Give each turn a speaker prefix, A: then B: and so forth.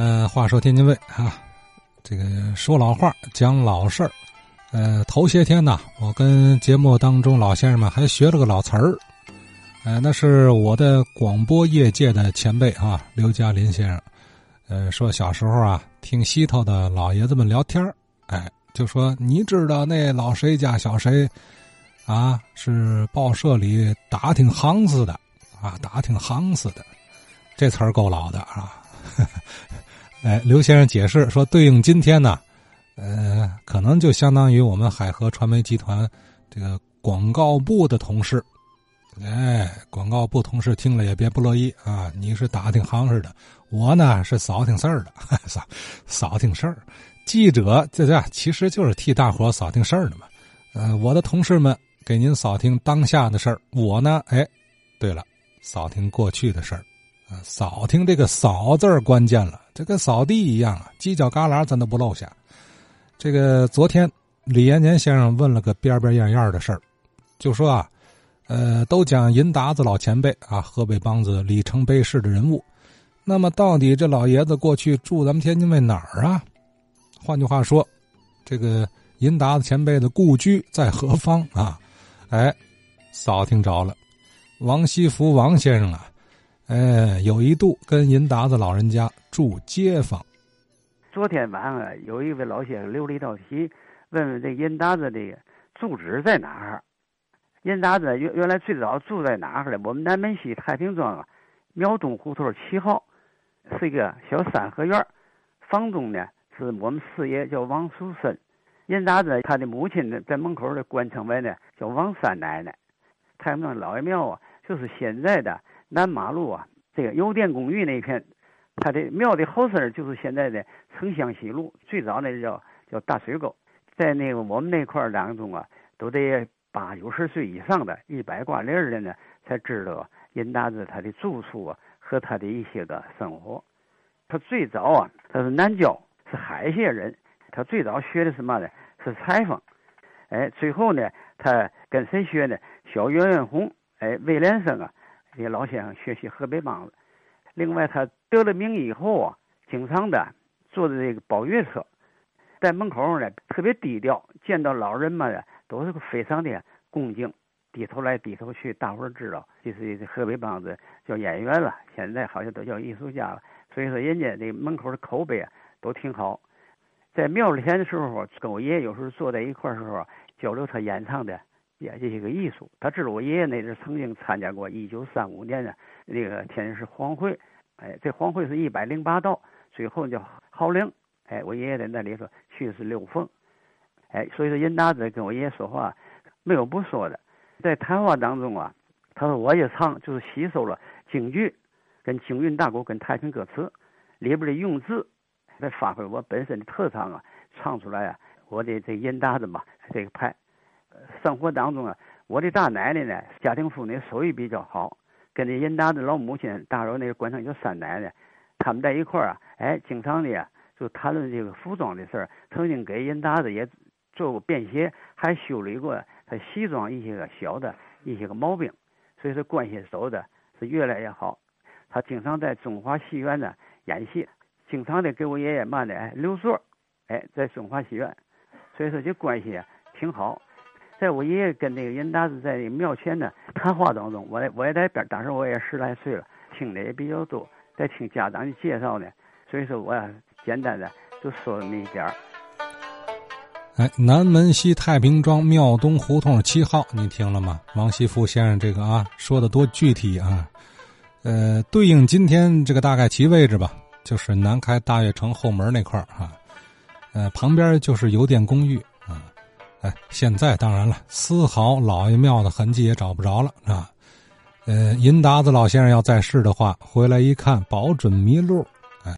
A: 呃，话说天津卫啊，这个说老话讲老事儿。呃，头些天呢，我跟节目当中老先生们还学了个老词儿。呃，那是我的广播业界的前辈啊，刘嘉林先生。呃，说小时候啊，听西头的老爷子们聊天哎，就说你知道那老谁家小谁，啊，是报社里打听行子的，啊，打听行子的，这词儿够老的啊。哎，刘先生解释说，对应今天呢，呃，可能就相当于我们海河传媒集团这个广告部的同事。哎，广告部同事听了也别不乐意啊！你是打听行似的，我呢是扫听事儿的，扫扫听事儿。记者这这其实就是替大伙扫听事儿的嘛。呃，我的同事们给您扫听当下的事儿，我呢，哎，对了，扫听过去的事儿。扫听这个“扫”字儿关键了，这跟扫地一样啊，犄角旮旯咱都不漏下。这个昨天李延年先生问了个边边样样的事儿，就说啊。呃，都讲银达子老前辈啊，河北梆子里程碑式的人物。那么，到底这老爷子过去住咱们天津卫哪儿啊？换句话说，这个银达子前辈的故居在何方啊？哎，扫听着了，王西福王先生啊，哎，有一度跟银达子老人家住街坊。
B: 昨天晚上有一位老先生留了一道题，问问这银达子的住址在哪儿。银达子原原来最早住在哪儿呢？我们南门西太平庄啊，庙东胡同七号，是一个小三合院房东呢是我们四爷叫王树森。银达子他的母亲呢在门口的官称为呢叫王三奶奶。太平庄老爷庙啊，就是现在的南马路啊这个邮电公寓那一片，它的庙的后身就是现在的城乡西路。最早那叫叫大水沟，在那个我们那块当中啊，都得。八九十岁以上的一百挂零的呢，才知道银达子他的住处啊和他的一些个生活。他最早啊，他是南郊，是海县人。他最早学的什么呢？是裁缝。哎，最后呢，他跟谁学呢？小袁元红，哎，魏连生啊，这些老先生学习河北梆子。另外，他得了名以后啊，经常的坐的这个包月车，在门口呢特别低调，见到老人们呢。都是非常的恭敬，低头来低头去，大伙儿知道这是河北梆子叫演员了，现在好像都叫艺术家了。所以说，人家这门口的口碑啊都挺好。在庙里前的时候，跟我爷爷有时候坐在一块儿时候交流他演唱的也这些个艺术。他知道我爷爷那阵曾经参加过一九三五年的那个天津市黄会，哎，这黄会是一百零八道，最后叫号令，哎，我爷爷在那里头去的是六凤。哎，所以说任达子跟我爷爷说话没有不说的，在谈话当中啊，他说我也唱就是吸收了京剧、跟京韵大鼓、跟太平歌词里边的用字，来发挥我本身的特长啊，唱出来啊，我的这任达子嘛这个派。生活当中啊，我的大奶奶呢，家庭妇女手艺比较好，跟这任达子老母亲大伙那个管称叫三奶奶，他们在一块儿啊，哎，经常的就谈论这个服装的事儿，曾经给任达子也。做过便携，还修理过他西装一些个小的一些个毛病，所以说关系走的是越来越好。他经常在中华戏院呢演戏，经常的给我爷爷嘛的留座，哎，在中华戏院，所以说这关系挺好。在我爷爷跟那个任达子在庙前呢谈话当中，我我也在边，当时我也十来岁了，听的也比较多，在听家长的介绍呢，所以说我简单的就说那么一点儿。
A: 哎，南门西太平庄庙东胡同七号，你听了吗？王西富先生这个啊，说的多具体啊！呃，对应今天这个大概其位置吧，就是南开大悦城后门那块儿哈。呃，旁边就是邮电公寓。哎，现在当然了，丝毫老爷庙的痕迹也找不着了啊。呃，银达子老先生要在世的话，回来一看，保准迷路